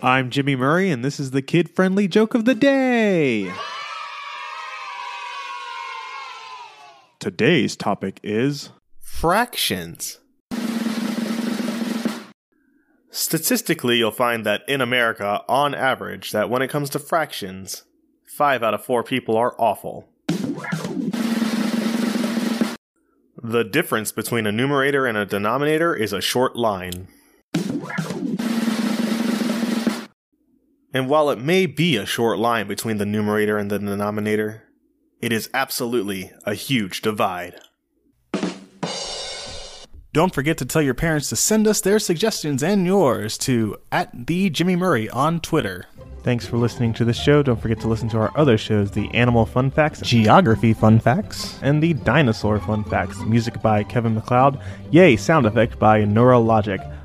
I'm Jimmy Murray, and this is the kid friendly joke of the day. Today's topic is Fractions. Statistically, you'll find that in America, on average, that when it comes to fractions, 5 out of 4 people are awful. The difference between a numerator and a denominator is a short line. And while it may be a short line between the numerator and the denominator, it is absolutely a huge divide. Don't forget to tell your parents to send us their suggestions and yours to at the Jimmy Murray on Twitter. Thanks for listening to the show. Don't forget to listen to our other shows the Animal Fun Facts, Geography fun facts. and the Dinosaur Fun Facts. Music by Kevin MacLeod. Yay, sound effect by Neurologic.